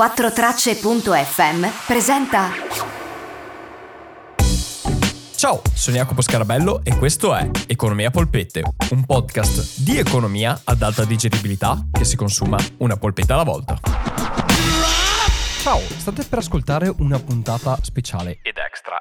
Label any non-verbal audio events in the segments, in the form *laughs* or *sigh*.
4tracce.fm presenta Ciao, sono Jacopo Scarabello e questo è Economia Polpette, un podcast di economia ad alta digeribilità che si consuma una polpetta alla volta. Ciao, state per ascoltare una puntata speciale ed extra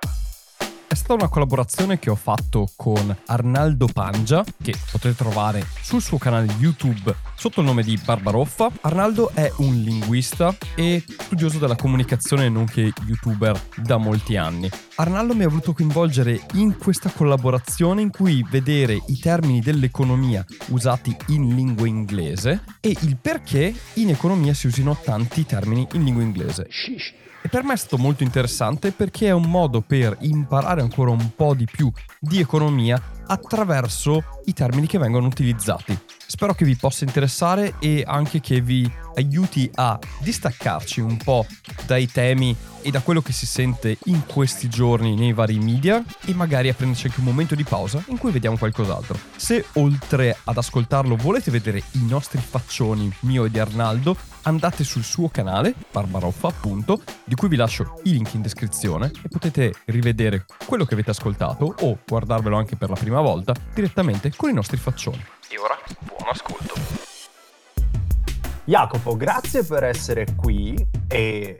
è stata una collaborazione che ho fatto con Arnaldo Pangia, che potete trovare sul suo canale YouTube sotto il nome di Barbaroffa. Arnaldo è un linguista e studioso della comunicazione nonché youtuber da molti anni. Arnaldo mi ha voluto coinvolgere in questa collaborazione in cui vedere i termini dell'economia usati in lingua inglese e il perché in economia si usino tanti termini in lingua inglese. E per me è stato molto interessante perché è un modo per imparare ancora un po' di più di economia attraverso i termini che vengono utilizzati. Spero che vi possa interessare e anche che vi aiuti a distaccarci un po' dai temi e da quello che si sente in questi giorni nei vari media e magari a prenderci anche un momento di pausa in cui vediamo qualcos'altro. Se oltre ad ascoltarlo volete vedere i nostri faccioni mio e di Arnaldo, andate sul suo canale, Barbaroffa appunto, di cui vi lascio i link in descrizione e potete rivedere quello che avete ascoltato o guardarvelo anche per la prima volta direttamente con i nostri faccioni. E ora buon ascolto. Jacopo, grazie per essere qui e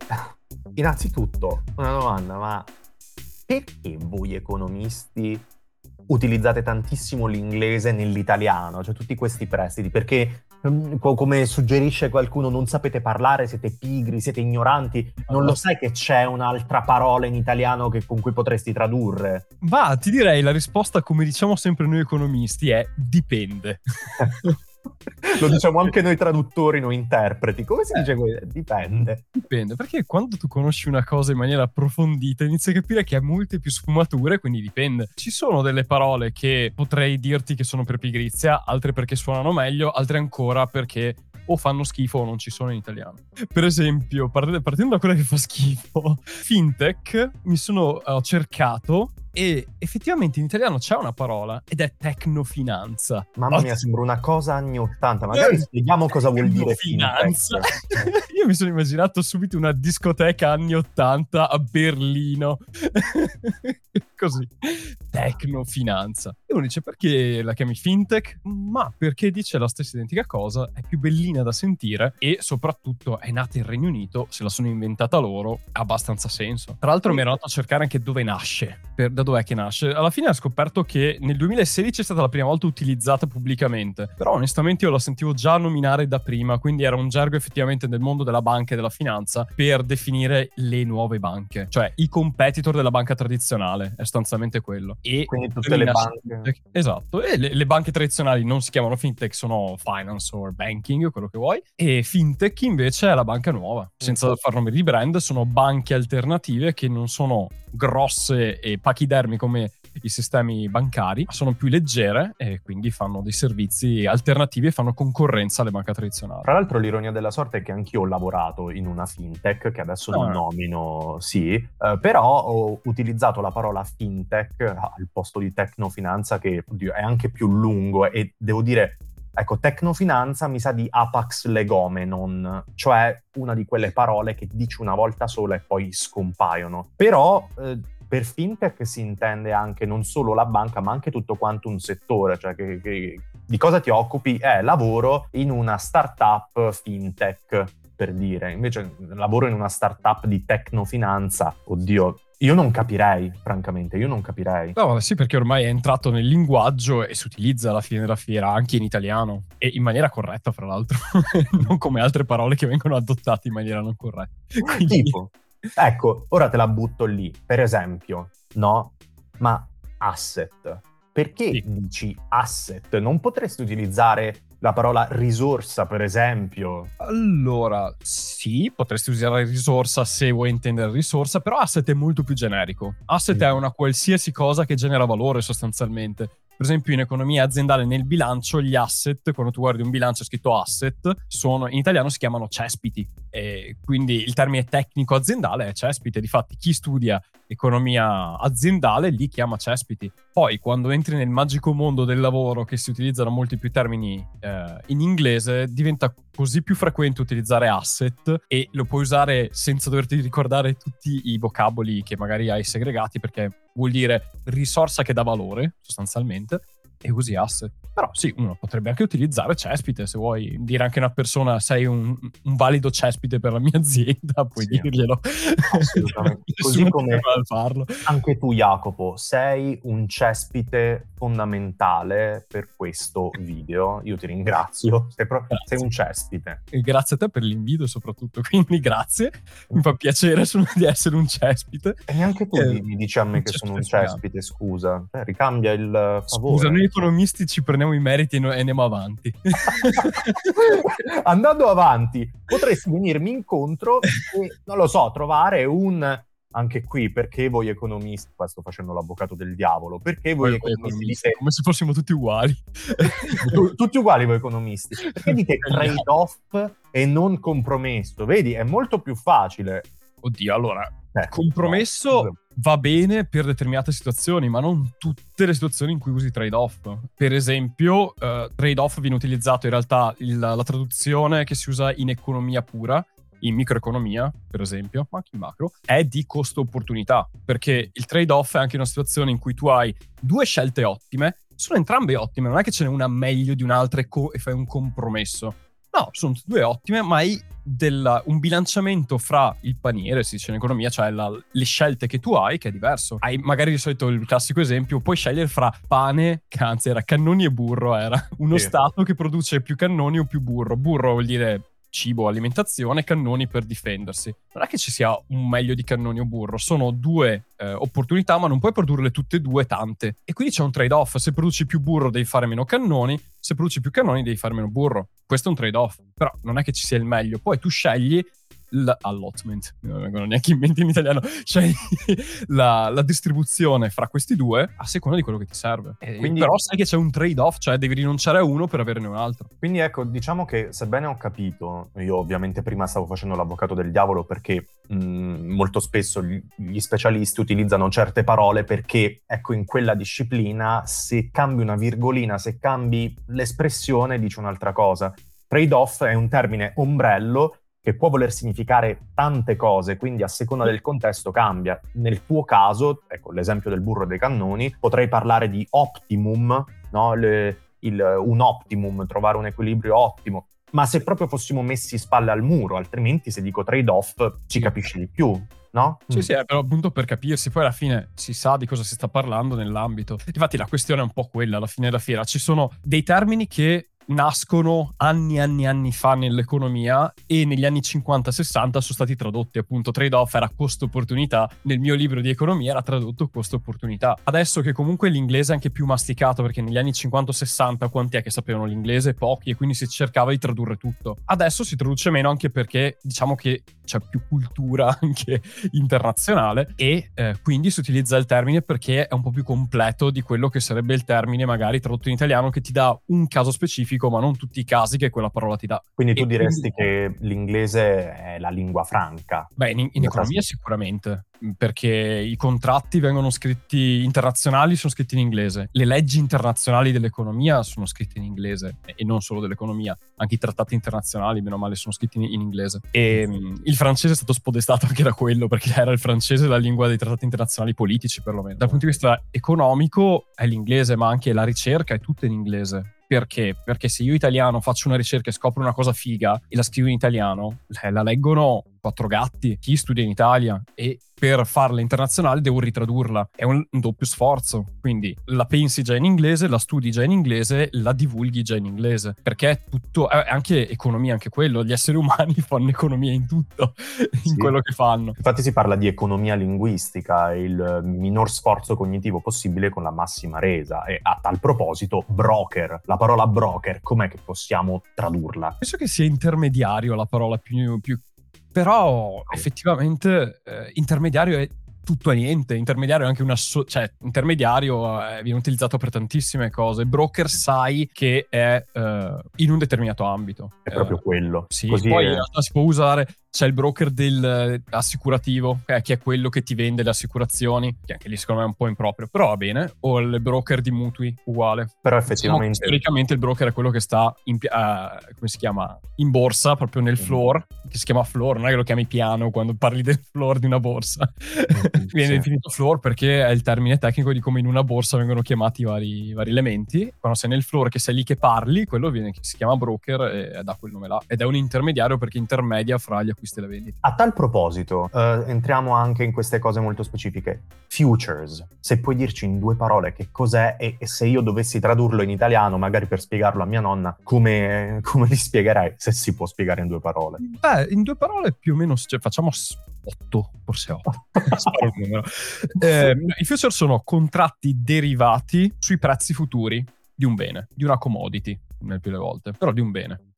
innanzitutto una domanda, ma perché voi economisti utilizzate tantissimo l'inglese nell'italiano, cioè tutti questi prestiti? Perché come suggerisce qualcuno, non sapete parlare, siete pigri, siete ignoranti, non lo sai che c'è un'altra parola in italiano che, con cui potresti tradurre? Va, ti direi la risposta, come diciamo sempre noi economisti, è dipende. *laughs* Lo diciamo anche noi traduttori, noi interpreti. Come si dice questo? Dipende. Dipende, perché quando tu conosci una cosa in maniera approfondita inizi a capire che ha molte più sfumature, quindi dipende. Ci sono delle parole che potrei dirti che sono per pigrizia, altre perché suonano meglio, altre ancora perché o fanno schifo o non ci sono in italiano. Per esempio, partendo da quella che fa schifo, *laughs* fintech, mi sono ho cercato e effettivamente in italiano c'è una parola ed è tecnofinanza. Mamma mia, sembra una cosa anni 80. Magari eh, spieghiamo cosa vuol dire finanza. *laughs* Io mi sono immaginato subito una discoteca anni 80 a Berlino. *laughs* Così. Tecnofinanza. E uno dice perché la chiami fintech? Ma perché dice la stessa identica cosa, è più bellina da sentire e soprattutto è nata in Regno Unito, se la sono inventata loro, ha abbastanza senso. Tra l'altro mi ero andato a cercare anche dove nasce. Per, da dov'è che nasce? Alla fine ho scoperto che nel 2016 è stata la prima volta utilizzata pubblicamente, però onestamente io la sentivo già nominare da prima, quindi era un gergo effettivamente nel mondo della banca e della finanza per definire le nuove banche, cioè i competitor della banca tradizionale, è sostanzialmente quello. E quindi tutte le banche. Esatto, e le, le banche tradizionali non si chiamano fintech, sono finance or banking, quello che vuoi, e fintech invece è la banca nuova, senza far nomi di brand, sono banche alternative che non sono grosse e pachidermi come i sistemi bancari, sono più leggere e quindi fanno dei servizi alternativi e fanno concorrenza alle banche tradizionali. Tra l'altro l'ironia della sorte è che anch'io ho lavorato in una fintech, che adesso non ah. nomino, sì, eh, però ho utilizzato la parola fintech al posto di tecnofinanza che è anche più lungo e devo dire Ecco, tecnofinanza mi sa di apax legomenon, cioè una di quelle parole che dici una volta sola e poi scompaiono. Però eh, per fintech si intende anche non solo la banca, ma anche tutto quanto un settore, cioè che, che, di cosa ti occupi? Eh, lavoro in una startup fintech, per dire. Invece lavoro in una startup di tecnofinanza, oddio, io non capirei, francamente, io non capirei. No, sì, perché ormai è entrato nel linguaggio e si utilizza alla fine della fiera anche in italiano e in maniera corretta, fra l'altro, *laughs* non come altre parole che vengono adottate in maniera non corretta. Quindi... Tipo, ecco, ora te la butto lì. Per esempio, no? Ma asset. Perché sì. dici asset? Non potresti utilizzare la parola risorsa, per esempio. Allora, sì, potresti usare risorsa se vuoi intendere risorsa, però asset è molto più generico. Asset sì. è una qualsiasi cosa che genera valore sostanzialmente. Per esempio, in economia aziendale, nel bilancio, gli asset, quando tu guardi un bilancio scritto asset, sono, in italiano si chiamano cespiti E quindi il termine tecnico aziendale è cespite. Difatti, chi studia economia aziendale li chiama cespiti. Poi, quando entri nel magico mondo del lavoro, che si utilizzano molti più termini eh, in inglese, diventa così più frequente utilizzare asset e lo puoi usare senza doverti ricordare tutti i vocaboli che magari hai segregati, perché vuol dire risorsa che dà valore, sostanzialmente e usi asset. Però sì, uno potrebbe anche utilizzare cespite, se vuoi dire anche a una persona sei un, un, valido cespite per la mia azienda, puoi sì. dirglielo. Assolutamente. *laughs* Così come farlo. anche tu Jacopo, sei un cespite fondamentale per questo video. Io ti ringrazio, sei, pro- sei un cespite. E grazie a te per l'invito soprattutto, quindi grazie. Mi fa piacere di essere un cespite. E neanche tu eh, mi dici a me che sono un cespite, scusa. Eh, ricambia il favore. Scusa, noi economisti ci prendiamo prendiamo i meriti e, andiamo avanti. *laughs* Andando avanti, potresti venirmi incontro e, non lo so, trovare un anche qui, perché voi economisti, qua sto facendo l'avvocato del diavolo, perché voi, voi economisti, dite... Come se fossimo tutti uguali. *laughs* tutti uguali voi economisti. Perché dite *laughs* trade-off e non compromesso? Vedi, è molto più facile. Oddio, allora, eh, compromesso no. Va bene per determinate situazioni, ma non tutte le situazioni in cui usi trade-off. Per esempio, uh, trade-off viene utilizzato in realtà il, la traduzione che si usa in economia pura, in microeconomia, per esempio, ma anche in macro, è di costo-opportunità, perché il trade-off è anche una situazione in cui tu hai due scelte ottime, sono entrambe ottime, non è che ce n'è una meglio di un'altra e, co- e fai un compromesso. No, sono due ottime, ma hai della, un bilanciamento fra il paniere, si dice in economia, cioè la, le scelte che tu hai, che è diverso. Hai magari di solito il classico esempio, puoi scegliere fra pane, che anzi era cannoni e burro, era uno sì. stato che produce più cannoni o più burro. Burro vuol dire cibo, alimentazione, cannoni per difendersi. Non è che ci sia un meglio di cannoni o burro, sono due eh, opportunità, ma non puoi produrle tutte e due tante. E quindi c'è un trade-off, se produci più burro devi fare meno cannoni, se produci più cannoni devi fare meno burro. Questo è un trade-off, però non è che ci sia il meglio. Poi tu scegli l'allotment, non vengono neanche in mente in italiano, cioè *laughs* la, la, distribuzione fra questi due a seconda di quello che ti serve. Quindi, però sai che c'è un trade-off, cioè devi rinunciare a uno per averne un altro. Quindi ecco, diciamo che sebbene ho capito, io ovviamente prima stavo facendo l'avvocato del diavolo perché mh, molto spesso gli, gli specialisti utilizzano certe parole perché ecco in quella disciplina se cambi una virgolina, se cambi l'espressione dice un'altra cosa. Trade-off è un termine ombrello che può voler significare tante cose, quindi a seconda del contesto cambia. Nel tuo caso, ecco l'esempio del burro e dei cannoni, potrei parlare di optimum, no? Le, il, un optimum, trovare un equilibrio ottimo. Ma se proprio fossimo messi spalle al muro, altrimenti se dico trade-off ci capisci di più. No? Sì, mm. sì, è però appunto per capirsi, poi alla fine si sa di cosa si sta parlando nell'ambito. Infatti la questione è un po' quella, alla fine della fiera. Ci sono dei termini che nascono anni e anni e anni fa nell'economia e negli anni 50-60 sono stati tradotti appunto trade-off era costo-opportunità. Nel mio libro di economia era tradotto costo-opportunità. Adesso che comunque l'inglese è anche più masticato perché negli anni 50-60 quanti è che sapevano l'inglese? pochi e quindi si cercava di tradurre tutto. Adesso si traduce meno anche perché diciamo che c'è più cultura *laughs* anche internazionale e eh, quindi si utilizza il termine perché è un po' più completo di quello che sarebbe il termine magari tradotto in italiano che ti dà un caso specifico ma non tutti i casi che quella parola ti dà. Quindi tu e diresti quindi... che l'inglese è la lingua franca? Beh, in, in economia sicuramente perché i contratti vengono scritti internazionali sono scritti in inglese, le leggi internazionali dell'economia sono scritte in inglese e non solo dell'economia, anche i trattati internazionali meno male sono scritti in, inglese e il francese è stato spodestato anche da quello perché era il francese la lingua dei trattati internazionali politici perlomeno. Dal punto di vista economico è l'inglese ma anche la ricerca è tutta in inglese perché? Perché se io italiano faccio una ricerca e scopro una cosa figa e la scrivo in italiano, eh, la leggono quattro gatti, chi studia in Italia e per farla internazionale devo ritradurla. È un, un, doppio sforzo. Quindi la pensi già in inglese, la studi già in inglese, la divulghi già in inglese. Perché è tutto, è anche economia, anche quello. Gli esseri *laughs* umani fanno economia in tutto, in sì. quello che fanno. Infatti si parla di economia linguistica, il minor sforzo cognitivo possibile con la massima resa. E a tal proposito, broker, la parola broker, com'è che possiamo tradurla? Penso che sia intermediario la parola più, più però effettivamente eh, intermediario è tutto e niente. Intermediario è anche una... So- cioè, intermediario eh, viene utilizzato per tantissime cose. Broker sai che è eh, in un determinato ambito. È proprio Eh, quello. Sì, Così poi è- in realtà si può usare, c'è il broker del eh, assicurativo, eh, che è quello che ti vende le assicurazioni, che anche lì secondo me è un po' improprio, però va bene, o il broker di mutui, uguale. però Diciamo effettivamente storicamente il broker è quello che sta in, eh, come si chiama? in borsa, proprio nel Mm. floor, che si chiama floor, non è che lo chiami piano quando parli del floor di una borsa. Mm, *laughs* Viene sì. definito floor perché è il termine tecnico di come in una borsa vengono chiamati i vari, vari elementi. Quando sei nel floor, che sei lì che parli, quello viene, si chiama broker e dà quel nome là. Ed è un intermediario perché intermedia fra gli acquisti e le vendite. A tal proposito, eh, entriamo anche in queste cose molto specifiche. Futures, se puoi dirci in due parole che cos'è e, e se io dovessi tradurlo in italiano, magari per spiegarlo a mia nonna, come, come li spiegherei? Se si può spiegare in due parole. Beh, in due parole più o meno, cioè, facciamo 8, forse 8. *laughs* Sparo il numero. Eh, I future sono contratti derivati sui prezzi futuri di un bene, di una commodity, nel più le volte, però di un bene.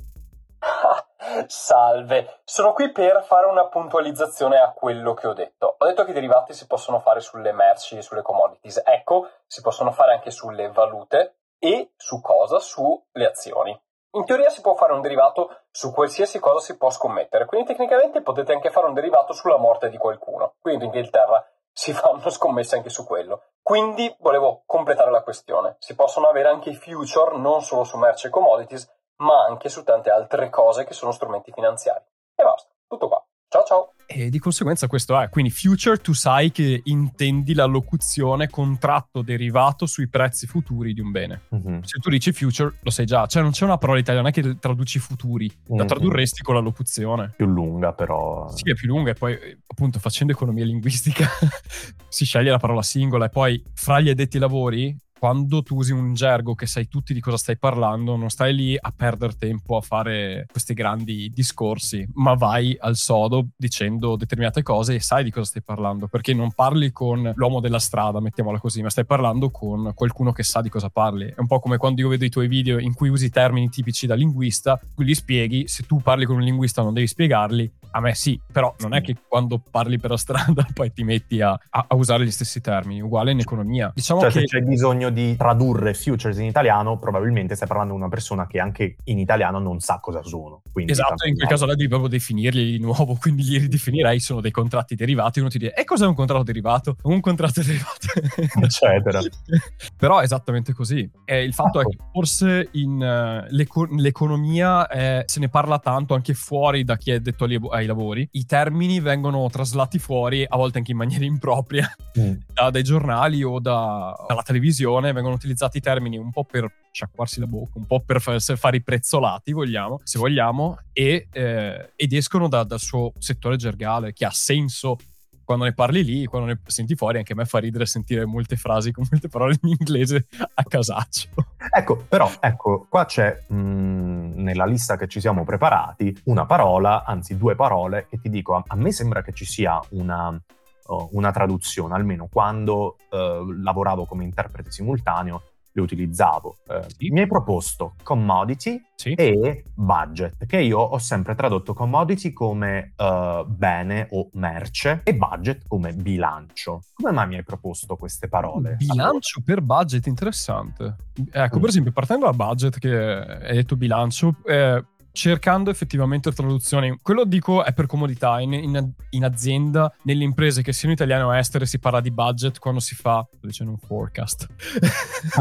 Salve, sono qui per fare una puntualizzazione a quello che ho detto. Ho detto che i derivati si possono fare sulle merci e sulle commodities. Ecco, si possono fare anche sulle valute e su cosa? Sulle azioni. In teoria si può fare un derivato su qualsiasi cosa si può scommettere, quindi tecnicamente potete anche fare un derivato sulla morte di qualcuno. Quindi in Inghilterra si *laughs* fanno scommesse anche su quello. Quindi volevo completare la questione. Si possono avere anche i future non solo su merci e commodities, ma anche su tante altre cose che sono strumenti finanziari. E basta, tutto qua. Ciao ciao! E di conseguenza questo è, quindi future tu sai che intendi la locuzione contratto derivato sui prezzi futuri di un bene. Mhm. Se tu dici future lo sai già, cioè non c'è una parola italiana che traduci futuri, la Mhm. tradurresti con la locuzione. Più lunga, però. Sì, è più lunga e poi appunto facendo economia linguistica *laughs* si sceglie la parola singola e poi fra gli addetti ai lavori quando tu usi un gergo che sai tutti di cosa stai parlando, non stai lì a perdere tempo a fare questi grandi discorsi, ma vai al sodo dicendo determinate cose e sai di cosa stai parlando, perché non parli con l'uomo della strada, mettiamola così, ma stai parlando con qualcuno che sa di cosa parli. È un po' come quando io vedo i tuoi video in cui usi termini tipici da linguista, tu li spieghi, se tu parli con un linguista non devi spiegarli, a me sì, però non è che quando parli per la strada *laughs* poi ti metti a, a- a usare gli stessi termini, uguale in economia. Diciamo Cioè, che se c'è bisogno di tradurre futures in italiano, probabilmente stai parlando di una persona che anche in italiano non sa cosa sono. Esatto, in quel caso là devi proprio definirli di nuovo, *laughs* quindi li ridefinirei, sono dei contratti derivati, uno ti dice, e cos'è un contratto derivato? Un contratto *laughs* derivato. Eccetera. Però è esattamente così. E il fatto Ecco. è che forse in eh, l'eco- l'economia eh, se ne parla tanto anche fuori da chi è detto ai, ai lavori, i termini vengono traslati fuori, a volte anche in maniera impropria, Mm. *laughs* da- dai giornali o da- dalla televisione, vengono utilizzati i termini un po' per sciacquarsi la bocca, un po' per se fare i prezzolati, vogliamo, se vogliamo, e, eh, ed escono da- dal suo settore gergale, che ha senso quando ne parli lì, quando ne senti fuori, anche a me fa ridere sentire molte frasi con molte parole in inglese a casaccio. Ecco, però, ecco, qua c'è mh, nella lista che ci siamo preparati una parola, anzi due parole, che ti dico, a, a me sembra che ci sia una, uh, una traduzione, almeno quando uh, lavoravo come interprete simultaneo le utilizzavo. Eh, Sì. Mi hai proposto commodity Sì. e budget, che io ho sempre tradotto commodity come uh, bene o merce e budget come bilancio. Come mai mi hai proposto queste parole? Bilancio per budget, interessante. Ecco, Mm. per esempio, partendo da budget, che hai detto bilancio, eh, cercando effettivamente traduzioni, quello dico è per comodità. In, in- in azienda, nelle imprese che siano italiane o estere, si parla di budget quando si fa, sto dicendo un forecast. *laughs*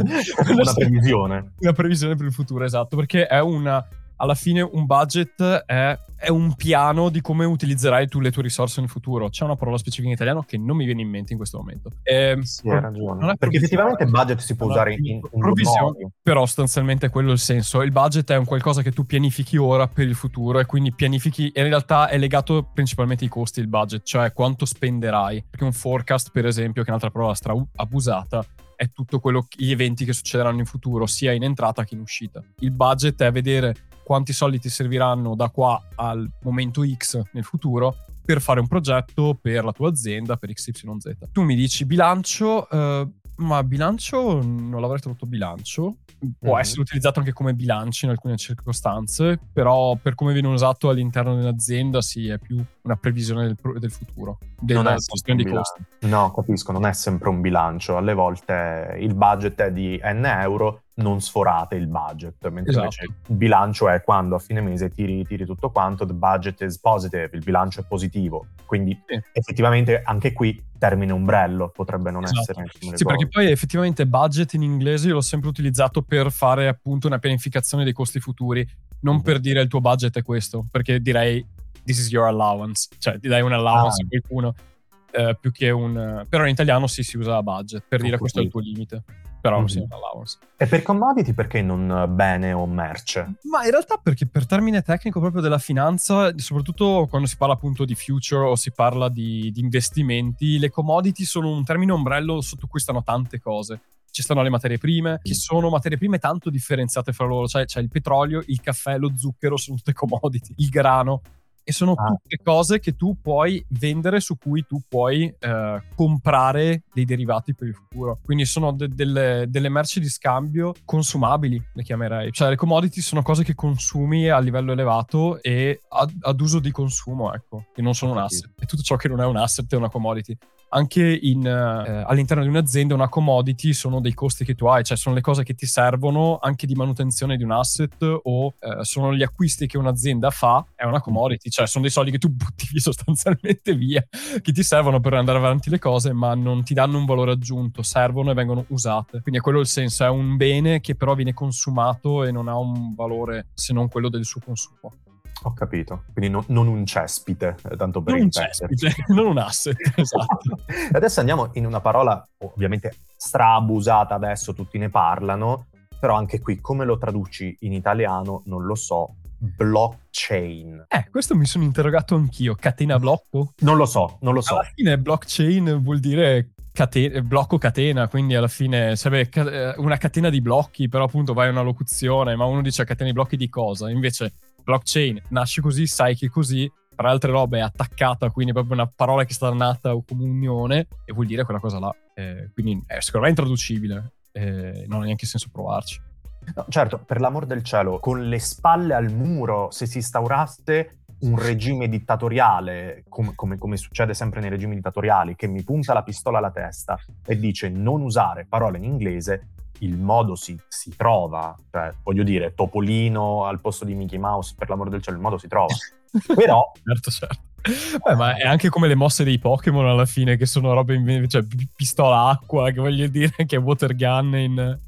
Una si- previsione. una previsione per il futuro, esatto, perché è una. Alla fine un budget è, è un piano di come utilizzerai tu le tue risorse nel futuro. C'è una parola specifica in italiano che non mi viene in mente in questo momento. Ehm, Sì, hai ragione. Perché effettivamente il budget si può usare in, in provvisione. Però sostanzialmente è quello il senso. Il budget è un qualcosa che tu pianifichi ora per il futuro e quindi pianifichi, e in realtà è legato principalmente ai costi il budget, cioè quanto spenderai. Perché un forecast, per esempio, che è un'altra parola stra abusata, è tutto quello, gli eventi che succederanno in futuro, sia in entrata che in uscita. Il budget è vedere quanti soldi ti serviranno da qua al momento X nel futuro per fare un progetto per la tua azienda, per XYZ. Tu mi dici bilancio, eh, Ma bilancio non l'avrei tradotto bilancio. Può Mhm. essere utilizzato anche come bilancio in alcune circostanze, però per come viene usato all'interno di un'azienda sì, è più una previsione del, del futuro, della gestione un costi. No, capisco, non è sempre un bilancio. Alle volte il budget è di N euro, non sforate il budget. Mentre Esatto. invece il bilancio è quando a fine mese tiri, tiri tutto quanto, the budget is positive, il bilancio è positivo. Quindi Sì. effettivamente anche qui termine ombrello potrebbe non Esatto. essere Sì, perché poi effettivamente budget in inglese io l'ho sempre utilizzato per fare appunto una pianificazione dei costi futuri, non Mhm. per dire il tuo budget è questo, perché direi this is your allowance, cioè ti dai un allowance Ah. a qualcuno eh, più che un... però in italiano sì si usa budget per dire questo è il tuo limite, però non Mhm. sia un allowance. E per commodity perché non bene o merce? Ma in realtà perché per termine tecnico proprio della finanza, soprattutto quando si parla appunto di future o si parla di, di investimenti, le commodity sono un termine ombrello sotto cui stanno tante cose. Ci stanno le materie prime, che sono materie prime tanto differenziate fra loro, cioè c'è il petrolio, il caffè, lo zucchero, sono tutte commodity, il grano. E sono Ah. tutte cose che tu puoi vendere, su cui tu puoi eh, comprare dei derivati per il futuro. Quindi sono de- delle, delle merci di scambio consumabili, le chiamerei. Cioè le commodity sono cose che consumi a livello elevato e ad, ad uso di consumo, ecco, che non sono un asset. E tutto ciò che non è un asset è una commodity. Anche in, eh, all'interno di un'azienda una commodity sono dei costi che tu hai, cioè sono le cose che ti servono anche di manutenzione di un asset o eh, sono gli acquisti che un'azienda fa, è una commodity, cioè sono dei soldi che tu *laughs* butti via sostanzialmente via, che ti servono per andare avanti le cose ma non ti danno un valore aggiunto, servono e vengono usate. Quindi è quello il senso, è un bene che però viene consumato e non ha un valore se non quello del suo consumo. Ho capito. Quindi no- non un cespite, eh, tanto per Non un cespite, *laughs* non un asset, *laughs* esatto. Adesso andiamo in una parola ovviamente straabusata adesso, tutti ne parlano, però anche qui come lo traduci in italiano non lo so. Blockchain. Eh, questo mi sono interrogato anch'io. Catena blocco? Non lo so, non lo so. Alla fine blockchain vuol dire cate- blocco catena, quindi alla fine sarebbe eh, una catena di blocchi, però appunto vai a una locuzione, ma uno dice catena di blocchi di cosa? Invece blockchain nasce così, sai che così, per altre robe è attaccata, quindi è proprio una parola che sta nata come unione e vuol dire quella cosa là. Eh, quindi è secondo me intraducibile, eh, non ha neanche senso provarci. No, certo, per l'amor del cielo, con le spalle al muro, se si instauraste un regime dittatoriale, com- come, come succede sempre nei regimi dittatoriali, che mi punta la pistola alla testa e dice non usare parole in inglese, il modo si, si trova. Cioè, voglio dire, Topolino al posto di Mickey Mouse, per l'amor del cielo, il modo si trova. *laughs* Però Certo, certo. Beh, ma è anche come le mosse dei Pokémon alla fine, che sono robe in... cioè pi- pistola acqua, che voglio dire che è water gun in...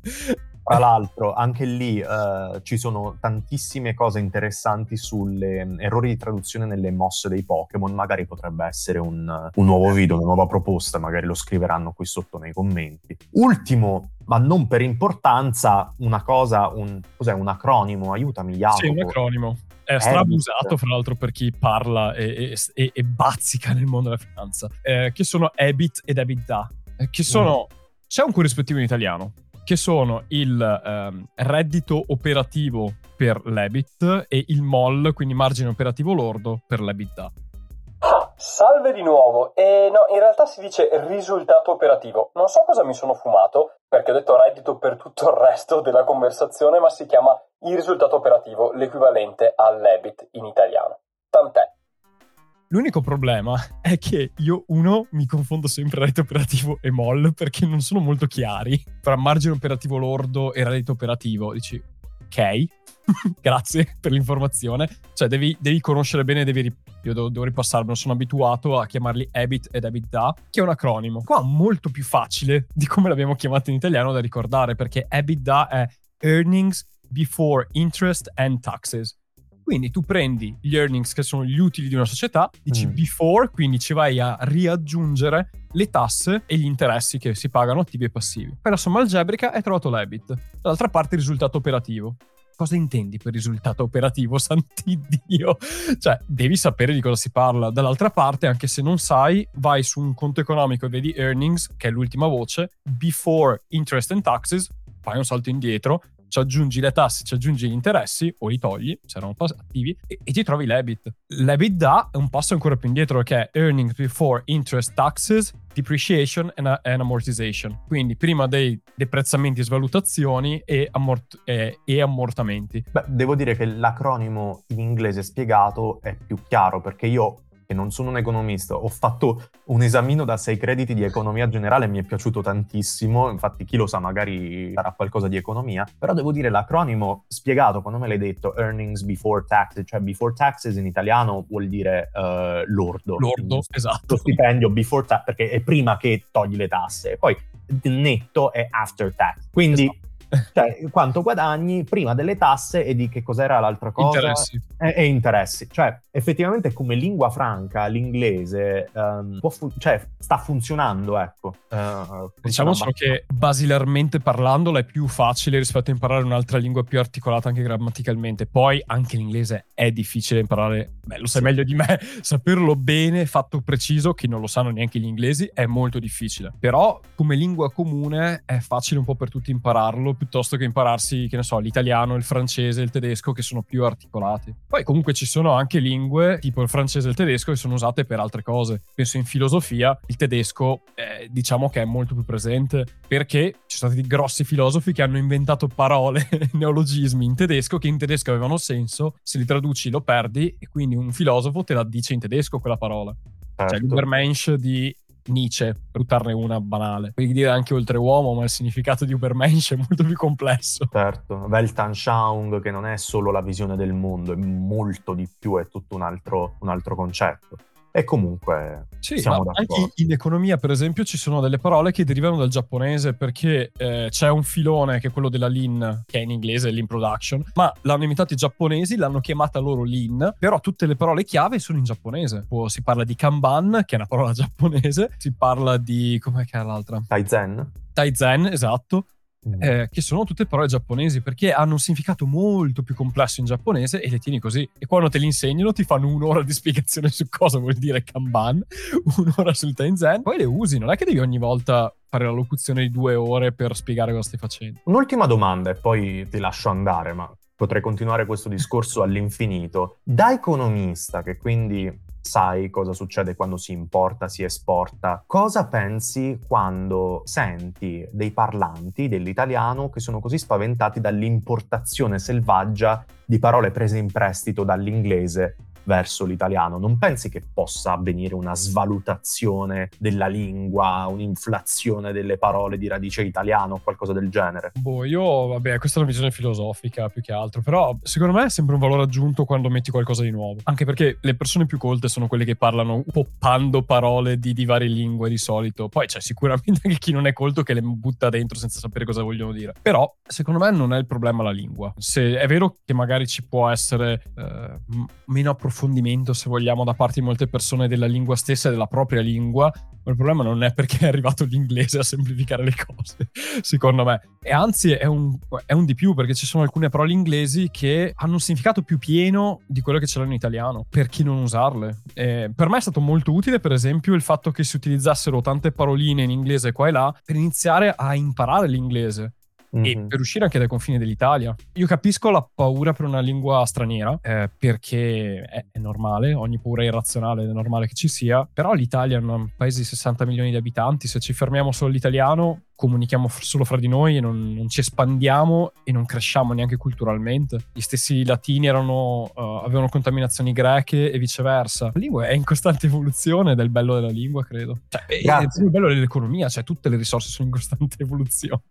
Tra l'altro, anche lì eh, ci sono tantissime cose interessanti sulle mm, errori di traduzione nelle mosse dei Pokémon. Magari potrebbe essere un, un nuovo video, una nuova proposta, magari lo scriveranno qui sotto nei commenti. Ultimo, ma non per importanza, una cosa, un, cos'è un acronimo? Aiutami, Jacopo. Sì, un acronimo. È strabusato, fra l'altro, per chi parla e, e- e- bazzica nel mondo della finanza. eh, che sono EBIT ed EBITDA. eh, che sono... C'è un corrispettivo in italiano, che sono il ehm, reddito operativo per l'EBIT e il MOL, quindi margine operativo lordo, per l'EBITDA. Salve di nuovo. E no, in realtà si dice risultato operativo. Non so cosa mi sono fumato, perché ho detto reddito per tutto il resto della conversazione, ma si chiama il risultato operativo, l'equivalente all'EBIT in italiano. Tant'è. L'unico problema *laughs* è che io, uno, mi confondo sempre reddito operativo e MOL perché non sono molto chiari. Tra margine operativo lordo e reddito operativo, dici, ok, *laughs* grazie per l'informazione. Cioè, devi, devi conoscere bene, devi ri- io devo, devo ripassarmelo, sono abituato a chiamarli EBIT ed EBITDA, che è un acronimo. Qua molto più facile di come l'abbiamo chiamato in italiano da ricordare, perché EBITDA è Earnings Before Interest and Taxes. Quindi tu prendi gli earnings che sono gli utili di una società, dici Mm. before, quindi ci vai a riaggiungere le tasse e gli interessi che si pagano attivi e passivi. Poi la somma algebrica hai trovato l'EBIT. Dall'altra parte il risultato operativo. Cosa intendi per risultato operativo, *laughs* sant'Iddio? Cioè, devi sapere di cosa si parla. Dall'altra parte, anche se non sai, vai su un conto economico e vedi earnings, che è l'ultima voce, before interest and taxes, fai un salto indietro, ci aggiungi le tasse, ci aggiungi gli interessi o li togli, se erano attivi, e, e ti trovi l'EBIT. L'EBITDA è un passo ancora più indietro che è Earnings Before Interest Taxes depreciation and, and amortization. Quindi prima dei deprezzamenti svalutazioni e, ammort- e, e ammortamenti. Beh, devo dire che l'acronimo in inglese spiegato è più chiaro perché io che non sono un economista, ho fatto un esamino da sei crediti di economia generale e mi è piaciuto tantissimo, infatti chi lo sa magari sarà qualcosa di economia, però devo dire l'acronimo spiegato quando me l'hai detto earnings before taxes, cioè before taxes in italiano vuol dire uh, lordo. Lordo, esatto. Lo stipendio before tax perché è prima che togli le tasse, poi netto è after tax. Quindi esatto cioè quanto guadagni prima delle tasse e di che cos'era l'altra cosa? Interessi. E, e interessi. Cioè effettivamente come lingua franca l'inglese um, fu- cioè, sta funzionando ecco. Uh, diciamo solo che basilarmente parlandola è più facile rispetto a imparare un'altra lingua più articolata anche grammaticalmente. Poi anche l'inglese è difficile imparare beh lo sai sì. meglio di me *laughs* saperlo bene fatto preciso che non lo sanno neanche gli inglesi è molto difficile. Però come lingua comune è facile un po' per tutti impararlo piuttosto che impararsi, che ne so, l'italiano, il francese, il tedesco, che sono più articolati. Poi comunque ci sono anche lingue, tipo il francese e il tedesco, che sono usate per altre cose. Penso in filosofia, il tedesco eh, diciamo che è molto più presente, perché ci sono stati grossi filosofi che hanno inventato parole, *laughs* neologismi in tedesco, che in tedesco avevano senso, se li traduci lo perdi, e quindi un filosofo te la dice in tedesco quella parola. Cioè, certo. Cioè l'Ubermensch di Nietzsche, per buttarne una banale. Puoi dire anche oltre uomo, ma il significato di Ubermensch è molto più complesso. Certo, Weltanschauung che non è solo la visione del mondo, è molto di più, è tutto un altro, un altro concetto. E comunque sì, siamo anche in economia, per esempio, ci sono delle parole che derivano dal giapponese perché eh, c'è un filone che è quello della Lean, che è in inglese Lean Production, ma l'hanno inventato i giapponesi, l'hanno chiamata loro Lean, però tutte le parole chiave sono in giapponese. Poi si parla di Kanban, che è una parola *laughs* giapponese, si parla di... com'è che è l'altra? Taizen. Taizen, esatto. Mm. eh, che sono tutte parole giapponesi perché hanno un significato molto più complesso in giapponese e le tieni così. E quando te li insegnano ti fanno un'ora di spiegazione su cosa vuol dire Kanban, *laughs* un'ora sul Tenzen, poi le usi, non è che devi ogni volta fare la locuzione di due ore per spiegare cosa stai facendo. Un'ultima domanda e poi ti lascio andare, ma potrei continuare questo discorso all'infinito. Da economista, che quindi sai cosa succede quando si importa, si esporta. Cosa pensi quando senti dei parlanti dell'italiano che sono così spaventati dall'importazione selvaggia di parole prese in prestito dall'inglese verso l'italiano. Non pensi che possa avvenire una svalutazione della lingua, un'inflazione delle parole di radice italiano o qualcosa del genere? Boh, io, vabbè, questa è una visione filosofica più che altro, però secondo me è sempre un valore aggiunto quando metti qualcosa di nuovo. Anche perché le persone più colte sono quelle che parlano poppando parole di, di varie lingue di solito. Poi c'è sicuramente anche chi non è colto che le butta dentro senza sapere cosa vogliono dire. Però, secondo me, non è il problema la lingua. Se è vero che magari ci può essere eh, meno approfondimento approfondimento, se vogliamo, da parte di molte persone della lingua stessa e della propria lingua, ma il problema non è perché è arrivato l'inglese a semplificare le cose, *laughs* secondo me. E anzi è un, è un, di più, perché ci sono alcune parole inglesi che hanno un significato più pieno di quello che ce l'hanno in italiano. Perché non usarle? E per me è stato molto utile, per esempio, il fatto che si utilizzassero tante paroline in inglese qua e là per iniziare a imparare l'inglese mm-hmm. e per uscire anche dai confini dell'Italia. Io capisco la paura per una lingua straniera, eh, perché è, è, normale, ogni paura è irrazionale, è normale che ci sia, però l'Italia è un paese di 60 milioni di abitanti, se ci fermiamo solo all'italiano comunichiamo solo fra di noi e non, non, ci espandiamo e non cresciamo neanche culturalmente. Gli stessi latini erano, uh, avevano contaminazioni greche e viceversa. La lingua è in costante evoluzione ed è il bello della lingua, credo. Cioè, è il bello dell'economia, cioè tutte le risorse sono in costante *laughs* evoluzione.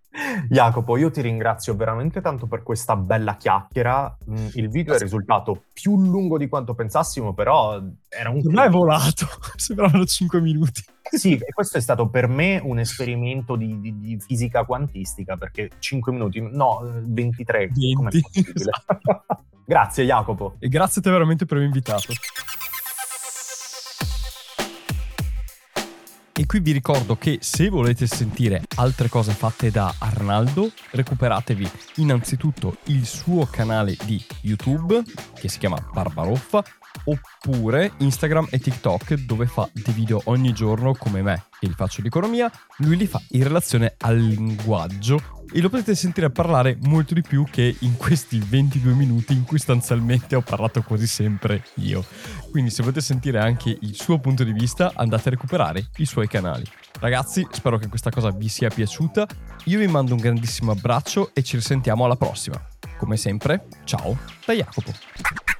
Jacopo, io ti ringrazio veramente tanto per questa bella chiacchiera. Mm, il video è risultato più lungo di quanto pensassimo, però era un... Non è volato, *laughs* sembravano 5 minuti. Sì, e questo è stato per me un esperimento di, di, di fisica quantistica, perché 5 minuti, no, 23. 20. Esatto. *laughs* grazie Jacopo. E grazie a te veramente per avermi invitato. E qui vi ricordo che se volete sentire altre cose fatte da Arnaldo, recuperatevi innanzitutto il suo canale di YouTube che si chiama Barbaroffa oppure Instagram e TikTok dove fa dei video ogni giorno come me che li faccio di economia, lui li fa in relazione al linguaggio e lo potete sentire parlare molto di più che in questi 22 minuti in cui sostanzialmente ho parlato quasi sempre io. Quindi se volete sentire anche il suo punto di vista andate a recuperare i suoi canali. Ragazzi, spero che questa cosa vi sia piaciuta. Io vi mando un grandissimo abbraccio e ci risentiamo alla prossima. Come sempre, ciao da Jacopo.